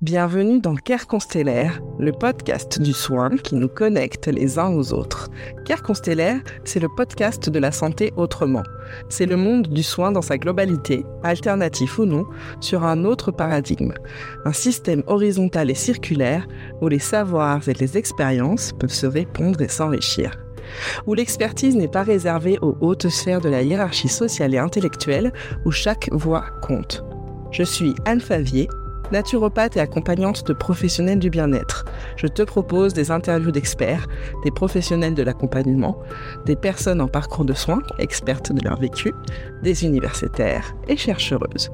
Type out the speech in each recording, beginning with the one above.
Bienvenue dans Care Constellaire, le podcast du soin qui nous connecte les uns aux autres. Care Constellaire, c'est le podcast de la santé autrement. C'est le monde du soin dans sa globalité, alternatif ou non, sur un autre paradigme. Un système horizontal et circulaire où les savoirs et les expériences peuvent se répondre et s'enrichir où l'expertise n'est pas réservée aux hautes sphères de la hiérarchie sociale et intellectuelle, où chaque voix compte. Je suis Anne Favier, naturopathe et accompagnante de professionnels du bien-être. Je te propose des interviews d'experts, des professionnels de l'accompagnement, des personnes en parcours de soins, expertes de leur vécu, des universitaires et chercheuses.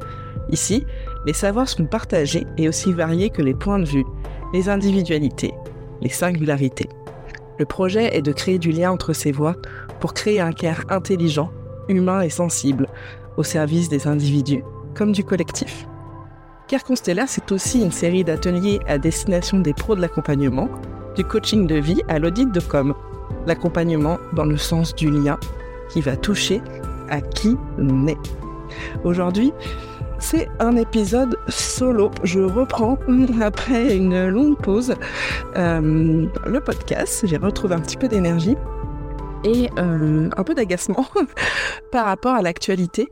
Ici, les savoirs sont partagés et aussi variés que les points de vue, les individualités, les singularités. Le projet est de créer du lien entre ces voix pour créer un care intelligent, humain et sensible, au service des individus comme du collectif. Care Constellaire, c'est aussi une série d'ateliers à destination des pros de l'accompagnement, du coaching de vie à l'audit de com. L'accompagnement dans le sens du lien qui va toucher à qui on est. Aujourd'hui, c'est un épisode solo. Je reprends après une longue pause euh, le podcast. J'ai retrouvé un petit peu d'énergie et euh, un peu d'agacement par rapport à l'actualité.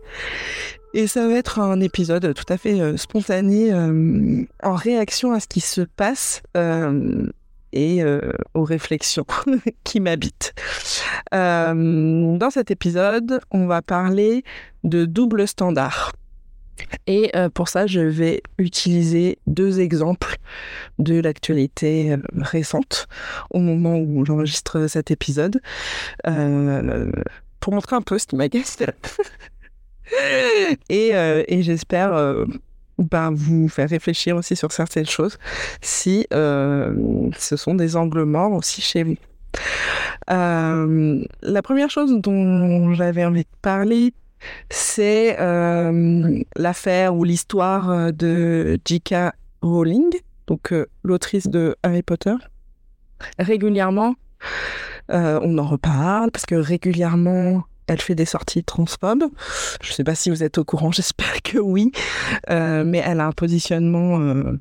Et ça va être un épisode tout à fait euh, spontané euh, en réaction à ce qui se passe euh, et aux réflexions qui m'habitent. dans cet épisode, on va parler de double standard. Et pour ça, je vais utiliser deux exemples de l'actualité récente au moment où j'enregistre cet épisode pour montrer un peu ce qui m'agace. et, euh, et j'espère euh, ben, vous faire réfléchir aussi sur certaines choses si euh, ce sont des angles morts aussi chez vous. la première chose dont j'avais envie de parler, c'est l'affaire ou l'histoire de J.K. Rowling, donc l'autrice de Harry Potter. Régulièrement, on en reparle parce que régulièrement, elle fait des sorties transphobes. Je ne sais pas si vous êtes au courant, j'espère que oui. Euh, mais elle a un positionnement euh,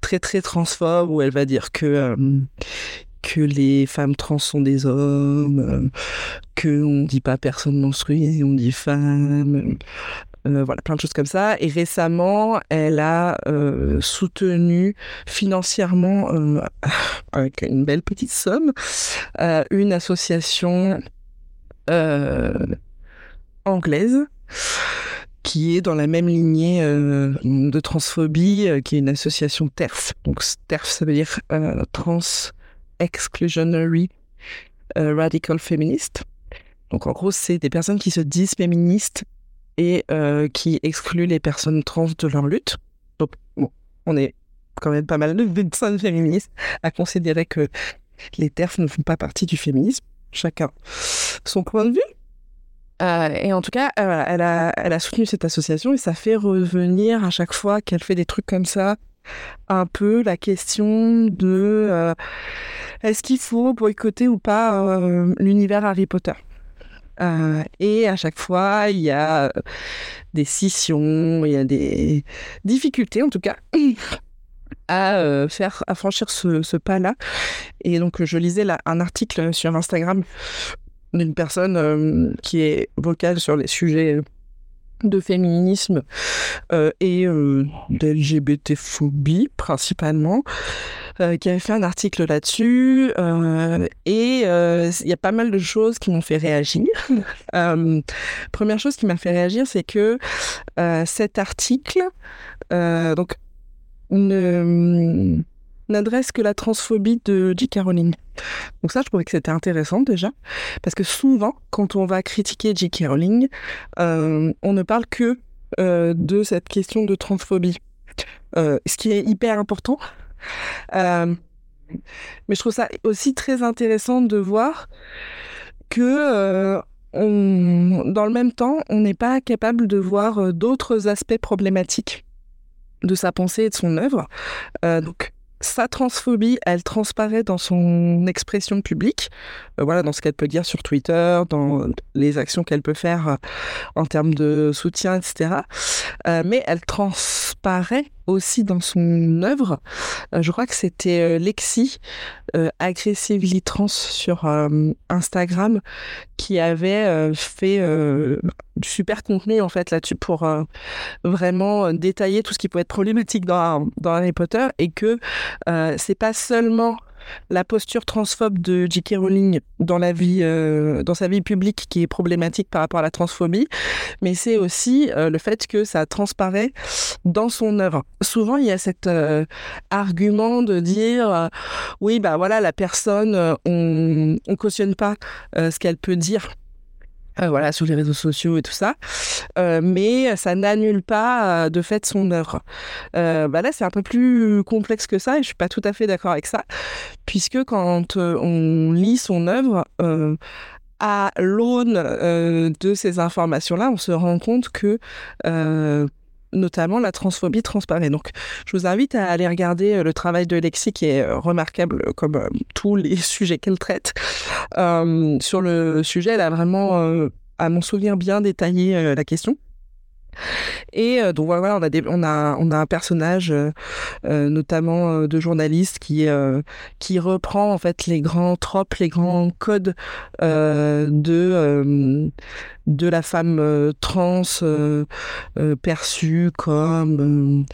très très transphobe où elle va dire que euh, que les femmes trans sont des hommes, que on dit pas personne menstruée, on dit femme. voilà, plein de choses comme ça. Et récemment, elle a soutenu financièrement, avec une belle petite somme, une association anglaise qui est dans la même lignée euh, de transphobie, euh, qui est une association TERF. Donc TERF, ça veut dire Trans Exclusionary Radical Feminist. Donc en gros, c'est des personnes qui se disent féministes et qui excluent les personnes trans de leur lutte. Donc bon, on est quand même pas mal de personnes féministes à considérer que les TERF ne font pas partie du féminisme chacun son point de vue? Euh, et en tout cas, euh, elle, a, elle a soutenu cette association et ça fait revenir à chaque fois qu'elle fait des trucs comme ça un peu la question de euh, est-ce qu'il faut boycotter ou pas l'univers Harry Potter? et à chaque fois, il y a des scissions, il y a des difficultés en tout cas à euh, faire à franchir ce, pas-là. Et donc je lisais là, un article sur Instagram d'une personne euh, qui est vocale sur les sujets de féminisme euh, et d'LGBT-phobie principalement, qui avait fait un article là-dessus. et il y a pas mal de choses qui m'ont fait réagir. première chose qui m'a fait réagir, c'est que cet article, donc n'adresse que la transphobie de J.K. Rowling. Donc ça, je trouvais que c'était intéressant déjà, parce que souvent, quand on va critiquer J.K. Rowling, euh, on ne parle que euh, de cette question de transphobie, euh, ce qui est hyper important. mais je trouve ça aussi très intéressant de voir que on, dans le même temps, on n'est pas capable de voir d'autres aspects problématiques de sa pensée et de son œuvre. Euh, donc, sa transphobie, elle transparaît dans son expression publique, euh, voilà, dans ce qu'elle peut dire sur Twitter, dans les actions qu'elle peut faire euh, en termes de soutien, etc. mais elle transparaît aussi dans son œuvre. je crois que c'était Lexi, Aggressively Trans sur Instagram, qui avait fait du super contenu en fait là-dessus pour vraiment détailler tout ce qui peut être problématique dans, dans Harry Potter et que c'est pas seulement la posture transphobe de J.K. Rowling dans la vie, euh, dans sa vie publique qui est problématique par rapport à la transphobie, mais c'est aussi euh, le fait que ça transparaît dans son œuvre. Souvent, il y a cet euh, argument de dire oui, bah voilà, la personne, on, on cautionne pas ce qu'elle peut dire euh, voilà, sur les réseaux sociaux et tout ça. Euh, mais ça n'annule pas euh, de fait son œuvre. bah là, c'est un peu plus complexe que ça et je suis pas tout à fait d'accord avec ça, puisque quand on lit son œuvre, à l'aune de ces informations-là, on se rend compte que notamment la transphobie transparaît. Donc, je vous invite à aller regarder euh, le travail de Lexi qui est euh, remarquable euh, comme tous les sujets qu'elle traite. sur le sujet, elle a vraiment, à mon souvenir, bien détaillé la question. Et euh, donc voilà, on a, on a, on a un personnage, euh, euh, notamment de journaliste, qui, qui reprend en fait les grands tropes, les grands codes de, de la femme trans perçue comme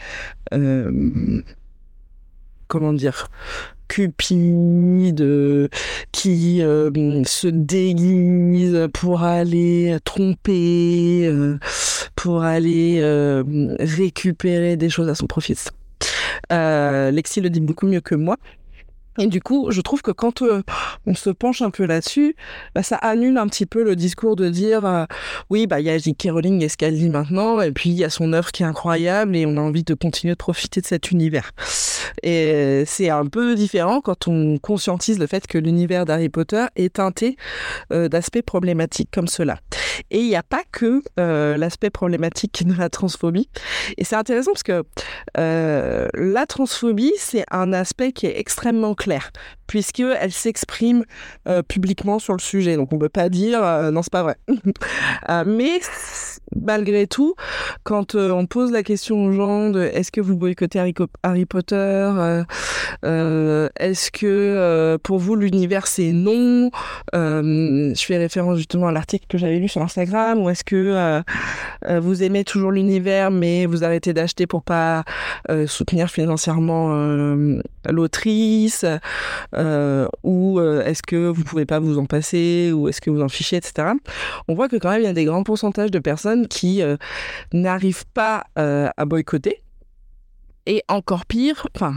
comment dire cupide, qui se déguise pour aller tromper, pour aller euh, récupérer des choses à son profit. Lexi le dit beaucoup mieux que moi. Et du coup, je trouve que quand euh, on se penche un peu là-dessus, bah, ça annule un petit peu le discours de dire euh, oui, bah il y a J.K. Rowling et ce qu'elle dit maintenant, et puis il y a son œuvre qui est incroyable et on a envie de continuer de profiter de cet univers. Et c'est un peu différent quand on conscientise le fait que l'univers d'Harry Potter est teinté euh, d'aspects problématiques comme cela. Et il n'y a pas que l'aspect problématique de la transphobie. Et c'est intéressant parce que la transphobie, c'est un aspect qui est extrêmement Claire. Puisqu'elle s'exprime euh, publiquement sur le sujet. Donc on ne peut pas dire euh, non, c'est pas vrai. Euh, mais malgré tout, quand on pose la question aux gens de est-ce que vous boycottez Harry, Harry Potter Est-ce que pour vous l'univers c'est non Je fais référence justement à l'article que j'avais lu sur Instagram. Ou est-ce que vous aimez toujours l'univers mais vous arrêtez d'acheter pour pas soutenir financièrement l'autrice euh, ou euh, est-ce que vous pouvez pas vous en passer ou est-ce que vous en fichez, etc. On voit que quand même il y a des grands pourcentages de personnes qui euh, n'arrivent pas à boycotter et encore pire, enfin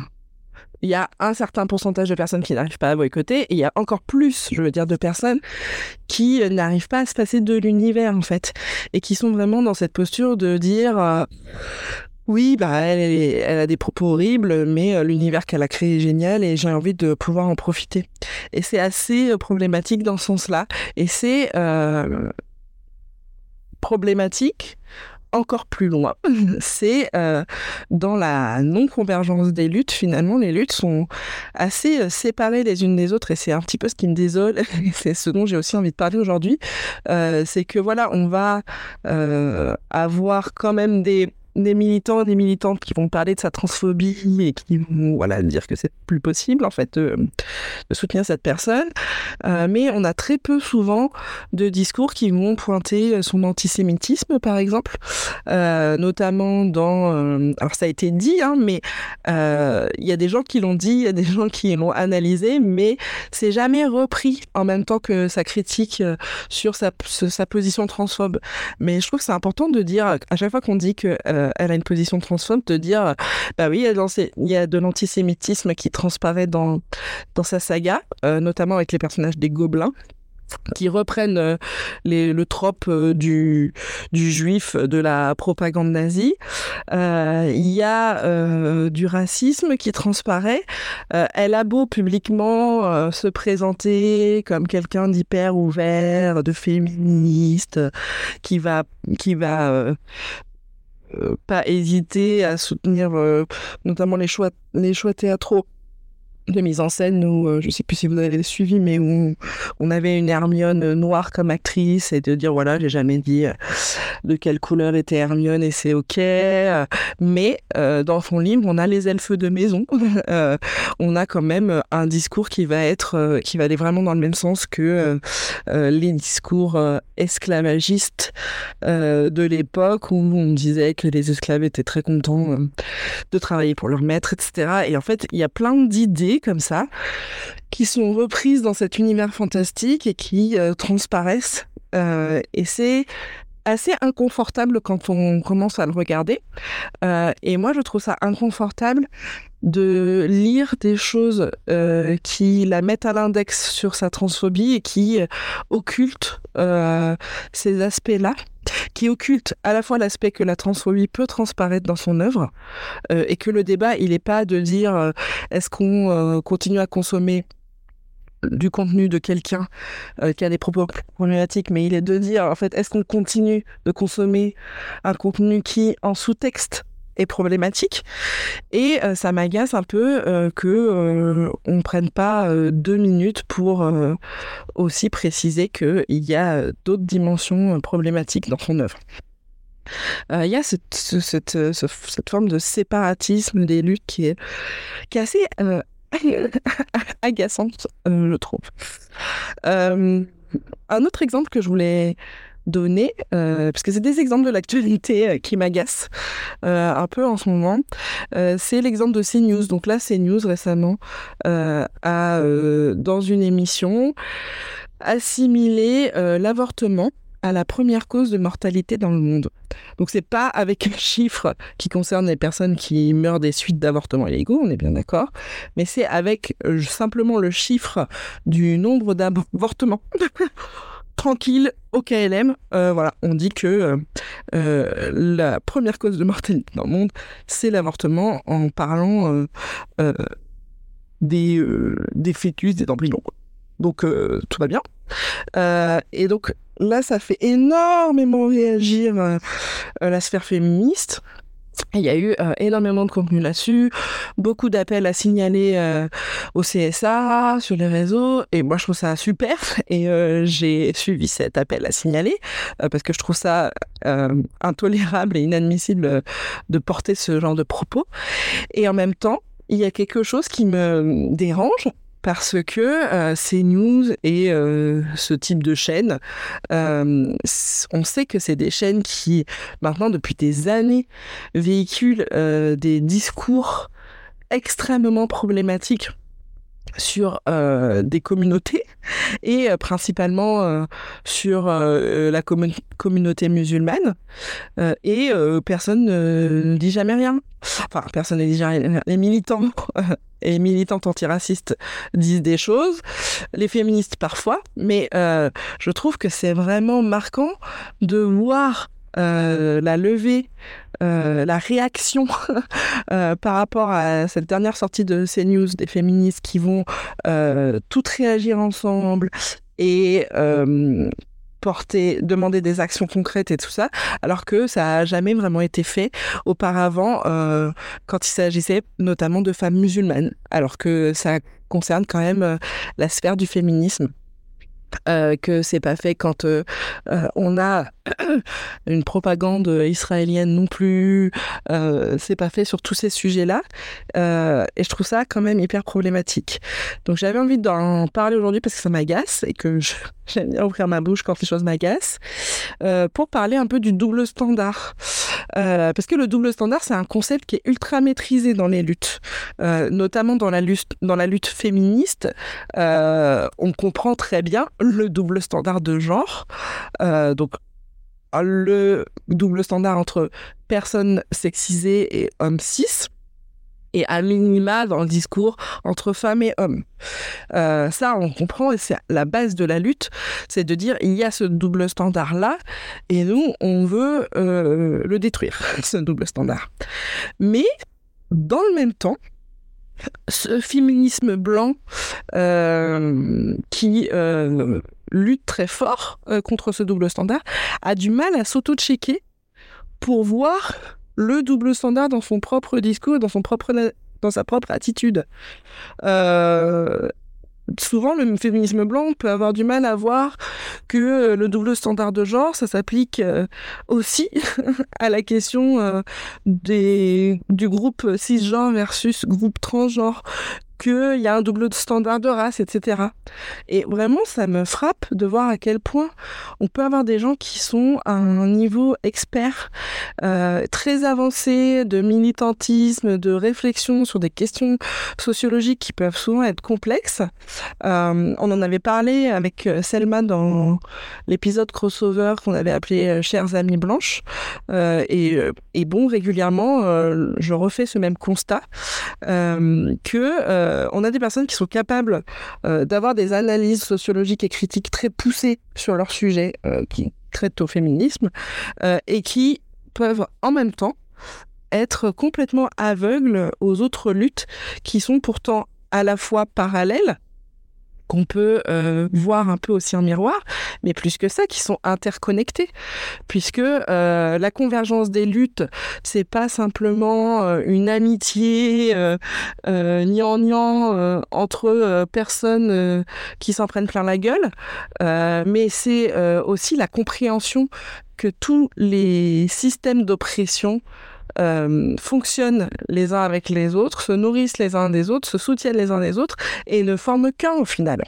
il y a un certain pourcentage de personnes qui n'arrivent pas à boycotter et il y a encore plus, je veux dire, de personnes qui n'arrivent pas à se passer de l'univers en fait et qui sont vraiment dans cette posture de dire oui, bah elle, a des propos horribles, mais euh, l'univers qu'elle a créé est génial et j'ai envie de pouvoir en profiter. Et c'est assez euh, problématique dans ce sens-là. Et c'est euh, problématique encore plus loin. C'est dans la non-convergence des luttes, finalement, les luttes sont assez séparées les unes des autres et c'est un petit peu ce qui me désole. c'est ce dont j'ai aussi envie de parler aujourd'hui. c'est que voilà, on va avoir quand même des des militants et des militantes qui vont parler de sa transphobie et qui vont voilà, dire que c'est plus possible en fait de, soutenir cette personne. Euh, mais on a très peu souvent de discours qui vont pointer son antisémitisme par exemple, euh, notamment dans... Euh, alors ça a été dit, hein, mais il y a des gens qui l'ont dit, il y a des gens qui l'ont analysé, mais c'est jamais repris en même temps que sa critique sur sa, sa position transphobe. Mais je trouve que c'est important de dire, à chaque fois qu'on dit que euh, elle a une position transphobe, de dire, bah oui, il y a de l'antisémitisme qui transparaît dans, dans sa saga, euh, notamment avec les personnages des gobelins qui reprennent euh, le trope du, du juif de la propagande nazie. Il y a du racisme qui transparaît. elle a beau publiquement se présenter comme quelqu'un d'hyper ouvert, de féministe, qui va, qui va pas hésiter à soutenir euh, notamment les choix, les choix théâtraux de mise en scène où, euh, je sais plus si vous avez suivi, mais où on avait une Hermione noire comme actrice et de dire voilà, j'ai jamais dit euh, de quelle couleur était Hermione et c'est ok. mais euh, dans son livre, on a les elfes de maison. on a quand même un discours qui va être, qui va aller vraiment dans le même sens que les discours esclavagistes de l'époque où on disait que les esclaves étaient très contents de travailler pour leur maître, etc. Et en fait, il y a plein d'idées comme ça, qui sont reprises dans cet univers fantastique et qui euh, transparaissent. Euh, et c'est assez inconfortable quand on commence à le regarder. Euh, et moi, je trouve ça inconfortable de lire des choses qui la mettent à l'index sur sa transphobie et qui occultent ces aspects-là qui occulte à la fois l'aspect que la transphobie peut transparaître dans son œuvre euh, et que le débat, il n'est pas de dire euh, est-ce qu'on euh, continue à consommer du contenu de quelqu'un qui a des propos problématiques, mais il est de dire en fait est-ce qu'on continue de consommer un contenu qui en sous-texte est problématique. Et euh, ça m'agace un peu euh, que euh, on prenne pas deux minutes pour aussi préciser qu'il y a d'autres dimensions problématiques dans son œuvre. Il y a cette, forme de séparatisme des luttes qui est assez agaçante, je trouve. un autre exemple que je voulais donner, euh, parce que c'est des exemples de l'actualité euh, qui m'agacent euh, un peu en ce moment. c'est l'exemple de CNews. Donc là, CNews récemment a, dans une émission, assimilé l'avortement à la première cause de mortalité dans le monde. Donc c'est pas avec un chiffre qui concerne les personnes qui meurent des suites d'avortements illégaux, on est bien d'accord, mais c'est avec simplement le chiffre du nombre d'avortements tranquille au KLM. Euh, voilà, on dit que euh, euh, la première cause de mortalité dans le monde, c'est l'avortement en parlant des, des fœtus, des embryons. Donc tout va bien. et donc là, ça fait énormément réagir la sphère féministe. Il y a eu euh, énormément de contenu là-dessus, beaucoup d'appels à signaler euh, au CSA sur les réseaux, et moi je trouve ça super, et euh, j'ai suivi cet appel à signaler, parce que je trouve ça intolérable et inadmissible de porter ce genre de propos. Et en même temps, il y a quelque chose qui me dérange, parce que euh, ces news et euh, ce type de chaîne, euh, on sait que c'est des chaînes qui, maintenant, depuis des années, véhiculent des discours extrêmement problématiques sur des communautés et principalement sur la communauté musulmane et personne ne dit jamais rien. Enfin, personne ne dit jamais rien. Les militants et militantes antiracistes disent des choses, les féministes parfois, mais euh, je trouve que c'est vraiment marquant de voir euh, la levée, euh, la réaction par rapport à cette dernière sortie de CNews des féministes qui vont toutes réagir ensemble et porter, demander des actions concrètes et tout ça, alors que ça n'a jamais vraiment été fait auparavant euh, quand il s'agissait notamment de femmes musulmanes, alors que ça concerne quand même euh, la sphère du féminisme. Euh, que c'est pas fait quand euh, euh, on a une propagande israélienne non plus. c'est pas fait sur tous ces sujets-là. et je trouve ça quand même hyper problématique. Donc j'avais envie d'en parler aujourd'hui parce que ça m'agace et que j'aime bien ouvrir ma bouche quand les choses m'agacent. pour parler un peu du double standard. parce que le double standard, c'est un concept qui est ultra maîtrisé dans les luttes, notamment dans la lutte, dans la lutte féministe. on comprend très bien le double standard de genre. Euh, donc, le double standard entre personnes sexisées et hommes cis et à minima dans le discours entre femmes et hommes. Euh, ça, on comprend, et c'est la base de la lutte, c'est de dire il y a ce double standard-là, et nous, on veut euh, le détruire, ce double standard. Mais, dans le même temps, ce féminisme blanc euh, qui lutte très fort euh, contre ce double standard a du mal à s'auto-checker pour voir le double standard dans son propre discours, dans son propre dans sa propre attitude. Euh, souvent, le féminisme blanc peut avoir du mal à voir que euh, le double standard de genre, ça s'applique aussi à la question des, du groupe cisgenre versus groupe transgenre, qu'il y a un double standard de race, etc. Et vraiment, ça me frappe de voir à quel point on peut avoir des gens qui sont à un niveau expert, euh, très avancé de militantisme, de réflexion sur des questions sociologiques qui peuvent souvent être complexes. Euh, on en avait parlé avec euh, Selma dans l'épisode crossover qu'on avait appelé Chères amies blanches. Et, et, bon, régulièrement, je refais ce même constat que euh, on a des personnes qui sont capables euh, d'avoir des analyses sociologiques et critiques très poussées sur leur sujet euh, qui traitent au féminisme et qui peuvent en même temps être complètement aveugles aux autres luttes qui sont pourtant à la fois parallèles qu'on peut euh, voir un peu aussi en miroir, mais plus que ça, qui sont interconnectés, puisque euh, la convergence des luttes, c'est pas simplement euh, une amitié niant entre personnes qui s'en prennent plein la gueule, mais c'est aussi la compréhension que tous les systèmes d'oppression euh, fonctionnent les uns avec les autres, se nourrissent les uns des autres, se soutiennent les uns des autres et ne forment qu'un au final.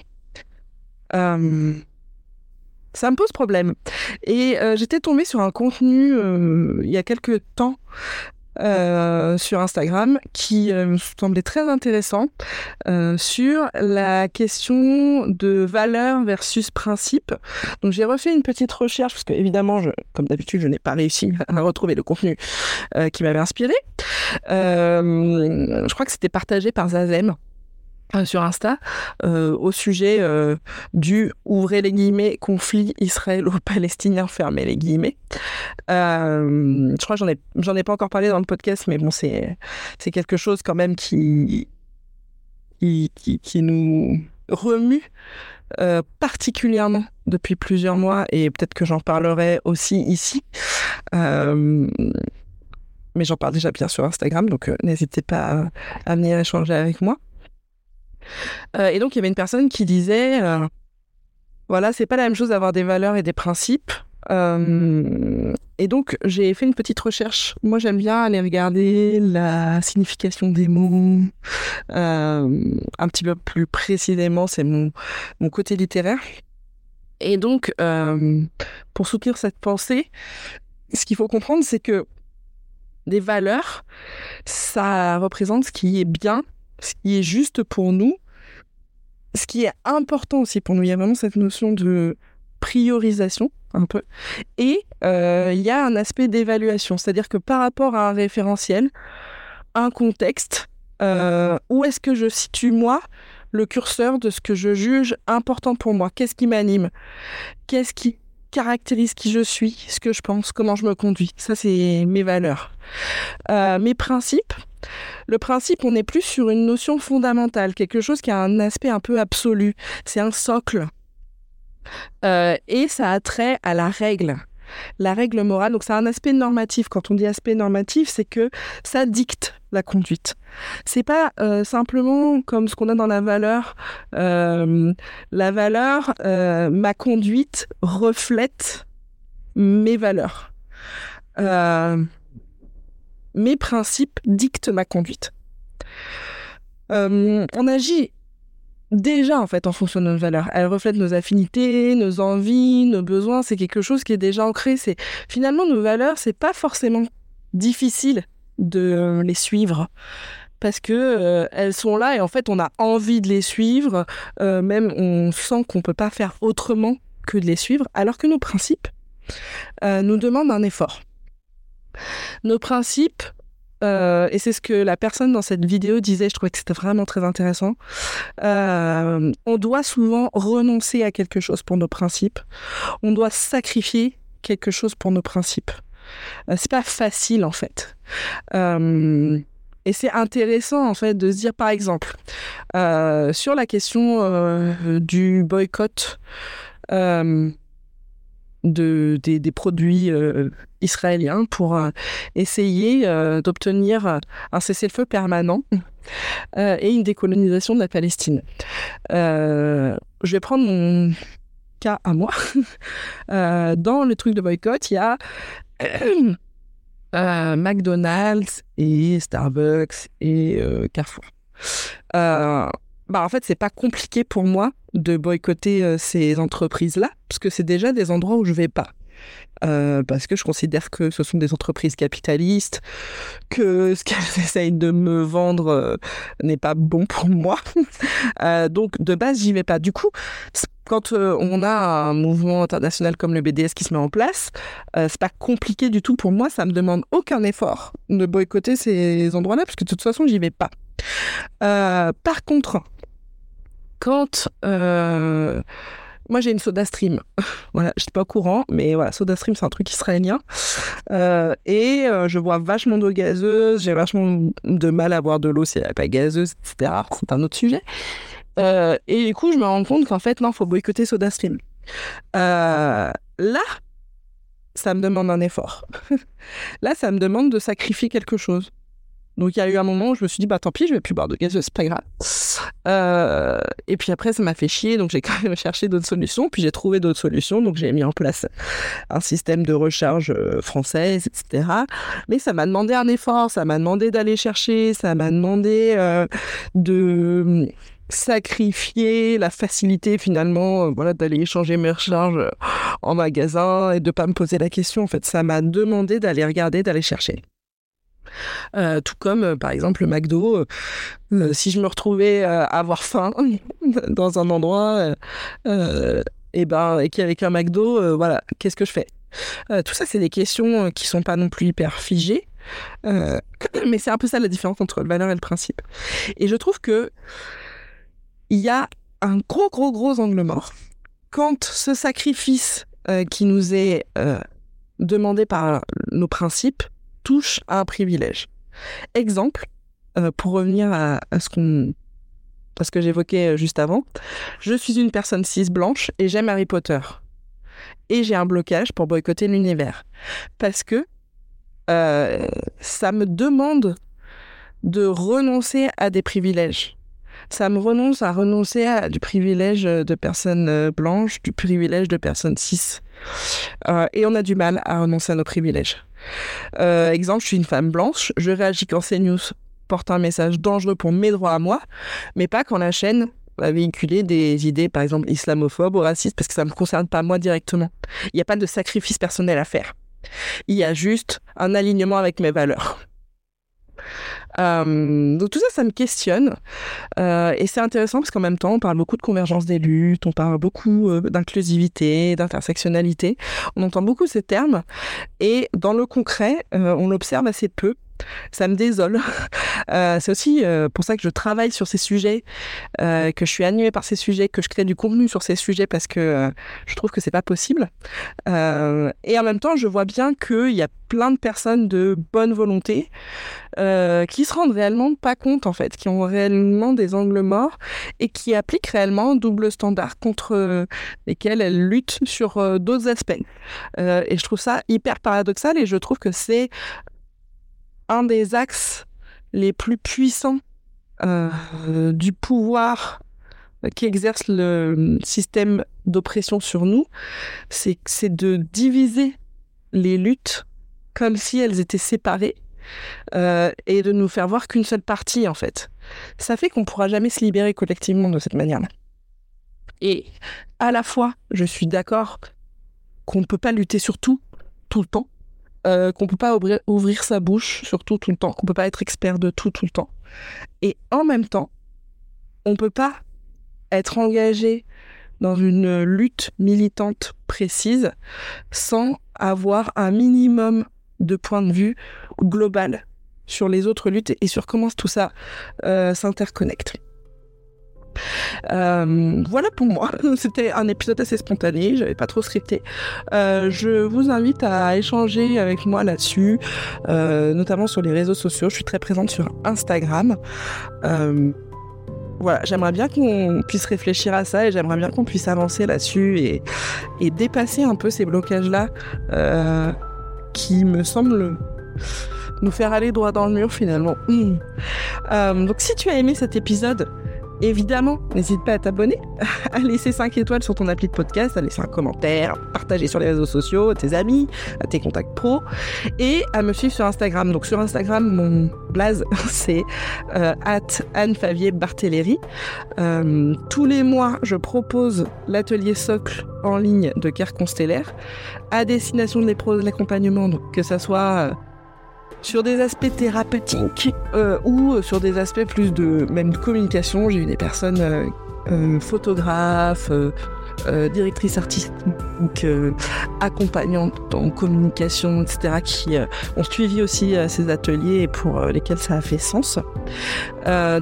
Euh, ça me pose problème. Et euh, j'étais tombée sur un contenu il y a quelques temps euh, sur Instagram qui euh, me semblait très intéressant euh, sur la question de valeur versus principe. Donc j'ai refait une petite recherche parce que évidemment, je, comme d'habitude, je n'ai pas réussi à retrouver le contenu euh, qui m'avait inspiré. Euh, je crois que c'était partagé par Zazem. Euh, sur Insta euh, au sujet euh, du ouvrez les guillemets conflit israélo-palestinien fermez les guillemets. Euh, je crois que j'en ai j'en ai pas encore parlé dans le podcast, mais bon c'est c'est quelque chose quand même qui qui, qui, nous remue euh, particulièrement depuis plusieurs mois et peut-être que j'en parlerai aussi ici. Euh, mais j'en parle déjà bien sur Instagram, donc n'hésitez pas à venir échanger avec moi. Euh, et donc, il y avait une personne qui disait euh, voilà, c'est pas la même chose d'avoir des valeurs et des principes. Euh, et donc, j'ai fait une petite recherche. Moi, j'aime bien aller regarder la signification des mots euh, un petit peu plus précisément. C'est mon, mon côté littéraire. Et donc, pour soutenir cette pensée, ce qu'il faut comprendre, c'est que des valeurs, ça représente ce qui est bien ce qui est juste pour nous, ce qui est important aussi pour nous. Il y a vraiment cette notion de priorisation un peu. Et euh, il y a un aspect d'évaluation, c'est-à-dire que par rapport à un référentiel, un contexte, euh, où est-ce que je situe moi le curseur de ce que je juge important pour moi? Qu'est-ce qui m'anime? Qu'est-ce qui caractérise qui je suis, ce que je pense, comment je me conduis? Ça, c'est mes valeurs. Euh, mes principes, le principe, on est plus sur une notion fondamentale, quelque chose qui a un aspect un peu absolu. C'est un socle. Euh, et ça a trait à la règle. La règle morale, donc c'est un aspect normatif. Quand on dit aspect normatif, c'est que ça dicte la conduite. C'est pas euh, simplement comme ce qu'on a dans la valeur. Euh, la valeur, ma conduite reflète mes valeurs. Euh, mes principes dictent ma conduite. Euh, on agit déjà en fait en fonction de nos valeurs. Elles reflètent nos affinités, nos envies, nos besoins. C'est quelque chose qui est déjà ancré. C'est finalement nos valeurs. C'est pas forcément difficile de les suivre parce que euh, elles sont là et en fait on a envie de les suivre. Euh, même on sent qu'on peut pas faire autrement que de les suivre. Alors que nos principes euh, nous demandent un effort. Nos principes, euh, et c'est ce que la personne dans cette vidéo disait, je trouvais que c'était vraiment très intéressant, euh, on doit souvent renoncer à quelque chose pour nos principes, on doit sacrifier quelque chose pour nos principes. Euh, c'est pas facile en fait. Et c'est intéressant en fait de se dire par exemple sur la question du boycott de, des, produits israéliens pour essayer d'obtenir un cessez-le-feu permanent et une décolonisation de la Palestine. je vais prendre mon cas à moi. dans le truc de boycott, il y a euh, McDonald's et Starbucks et euh, Carrefour. Euh, bah en fait, c'est pas compliqué pour moi de boycotter ces entreprises-là, parce que c'est déjà des endroits où je vais pas. parce que je considère que ce sont des entreprises capitalistes, que ce qu'elles essayent de me vendre n'est pas bon pour moi. donc de base, j'y vais pas. Du coup, quand euh, on a un mouvement international comme le BDS qui se met en place, euh, c'est pas compliqué du tout pour moi. Ça me demande aucun effort de boycotter ces endroits-là, parce que de toute façon, j'y vais pas. Euh, par contre, quand moi j'ai une Soda Stream, voilà, je suis pas au courant, mais voilà, Soda Stream c'est un truc israélien, et je bois vachement d'eau gazeuse, j'ai vachement de mal à boire de l'eau si elle n'est pas gazeuse, etc. C'est un autre sujet. Euh, et du coup, je me rends compte qu'en fait, non, faut boycotter SodaStream. Euh, là, ça me demande un effort. là, ça me demande de sacrifier quelque chose. Donc, il y a eu un moment où je me suis dit, bah tant pis, je vais plus boire de gaz, c'est pas grave. Euh, et puis après, ça m'a fait chier, donc j'ai quand même cherché d'autres solutions. Puis j'ai trouvé d'autres solutions, donc j'ai mis en place un système de recharge française, etc. Mais ça m'a demandé un effort, ça m'a demandé d'aller chercher, ça m'a demandé de sacrifier la facilité finalement euh, voilà d'aller échanger mes recharges euh, en magasin et de pas me poser la question en fait ça m'a demandé d'aller regarder d'aller chercher euh, tout comme par exemple le McDo si je me retrouvais à avoir faim dans un endroit et ben et qu'avec un McDo voilà qu'est-ce que je fais? Tout ça c'est des questions qui sont pas non plus hyper figées mais c'est un peu ça la différence entre le valeur et le principe et je trouve que il y a un gros, gros, gros angle mort. Quand ce sacrifice euh, qui nous est euh, demandé par nos principes touche à un privilège. Exemple, euh, pour revenir à, ce qu'on à que j'évoquais juste avant, je suis une personne cis blanche et j'aime Harry Potter. Et j'ai un blocage pour boycotter l'univers. Parce que ça me demande de renoncer à des privilèges ça me renonce à renoncer à du privilège de personnes euh, blanches, du privilège de personnes cis. Euh, et on a du mal à renoncer à nos privilèges. Euh, exemple, je suis une femme blanche, je réagis quand CNews porte un message dangereux pour mes droits à moi, mais pas quand la chaîne va véhiculer des idées, par exemple, islamophobes ou racistes, parce que ça ne me concerne pas moi directement. Il n'y a pas de sacrifice personnel à faire. Il y a juste un alignement avec mes valeurs. Euh, donc tout ça, ça me questionne. Euh, et c'est intéressant parce qu'en même temps, on parle beaucoup de convergence des luttes, on parle beaucoup euh, d'inclusivité, d'intersectionnalité. On entend beaucoup ces termes. Et dans le concret, on l'observe assez peu ça me désole. Euh, c'est aussi euh, pour ça que je travaille sur ces sujets, euh, que je suis animée par ces sujets, que je crée du contenu sur ces sujets parce que je trouve que c'est pas possible. et en même temps, je vois bien qu'il y a plein de personnes de bonne volonté qui se rendent réellement pas compte en fait, qui ont réellement des angles morts et qui appliquent réellement double standard contre lesquels elles luttent sur d'autres aspects. et je trouve ça hyper paradoxal et je trouve que c'est un des axes les plus puissants euh, du pouvoir qui exerce le système d'oppression sur nous, c'est de diviser les luttes comme si elles étaient séparées euh, et de nous faire voir qu'une seule partie en fait. Ça fait qu'on ne pourra jamais se libérer collectivement de cette manière-là. Et à la fois, je suis d'accord qu'on ne peut pas lutter sur tout, tout le temps, euh, qu'on peut pas ouvrir, sa bouche surtout tout le temps, qu'on peut pas être expert de tout tout le temps. Et en même temps, on peut pas être engagé dans une lutte militante précise sans avoir un minimum de point de vue global sur les autres luttes et sur comment tout ça euh, s'interconnecte. Euh, voilà pour moi. C'était un épisode assez spontané, j'avais pas trop scripté. Euh, je vous invite à échanger avec moi là-dessus, euh, notamment sur les réseaux sociaux. Je suis très présente sur Instagram. voilà, j'aimerais bien qu'on puisse réfléchir à ça et j'aimerais bien qu'on puisse avancer là-dessus et, dépasser un peu ces blocages-là qui me semblent nous faire aller droit dans le mur finalement. Euh, donc si tu as aimé cet épisode, Évidemment, n'hésite pas à t'abonner, à laisser 5 étoiles sur ton appli de podcast, à laisser un commentaire, partager sur les réseaux sociaux, à tes amis, à tes contacts pro, et à me suivre sur Instagram. Donc sur Instagram, mon blaze, c'est euh, Anne Favier Barthéléry. Euh, tous les mois, je propose l'atelier socle en ligne de Care Constellaire à destination de l'accompagnement, que ça soit sur des aspects thérapeutiques euh, ou sur des aspects plus de même de communication. J'ai eu des personnes euh, euh, photographes, directrices artistiques, accompagnantes en communication, etc., qui ont suivi aussi ces ateliers et pour lesquels ça a fait sens.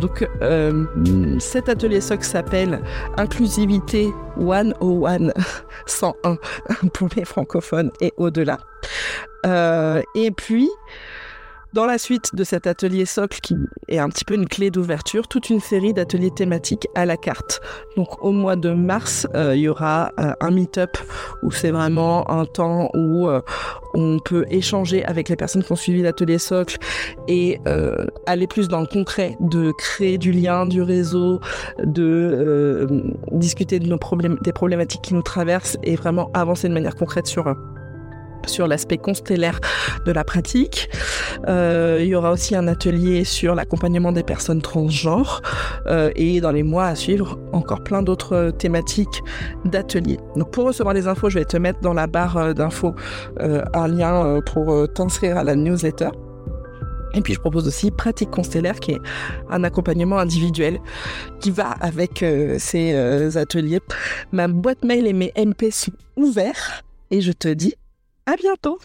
donc cet atelier SOC s'appelle Inclusivité 101 101 pour les francophones et au-delà. et puis, dans la suite de cet atelier socle qui est un petit peu une clé d'ouverture, toute une série d'ateliers thématiques à la carte. Donc au mois de mars, euh, il y aura euh, un meet-up où c'est vraiment un temps où euh, on peut échanger avec les personnes qui ont suivi l'atelier socle et aller plus dans le concret, de créer du lien, du réseau, de discuter de nos problèmes, des problématiques qui nous traversent et vraiment avancer de manière concrète sur sur l'aspect constellaire de la pratique. Euh, il y aura aussi un atelier sur l'accompagnement des personnes transgenres euh, et dans les mois à suivre, encore plein d'autres thématiques d'ateliers. Donc pour recevoir les infos, je vais te mettre dans la barre euh, d'infos un lien pour t'inscrire à la newsletter. Et puis je propose aussi Pratique Constellaire, qui est un accompagnement individuel qui va avec ces ateliers. Ma boîte mail et mes MP sont ouverts et je te dis à bientôt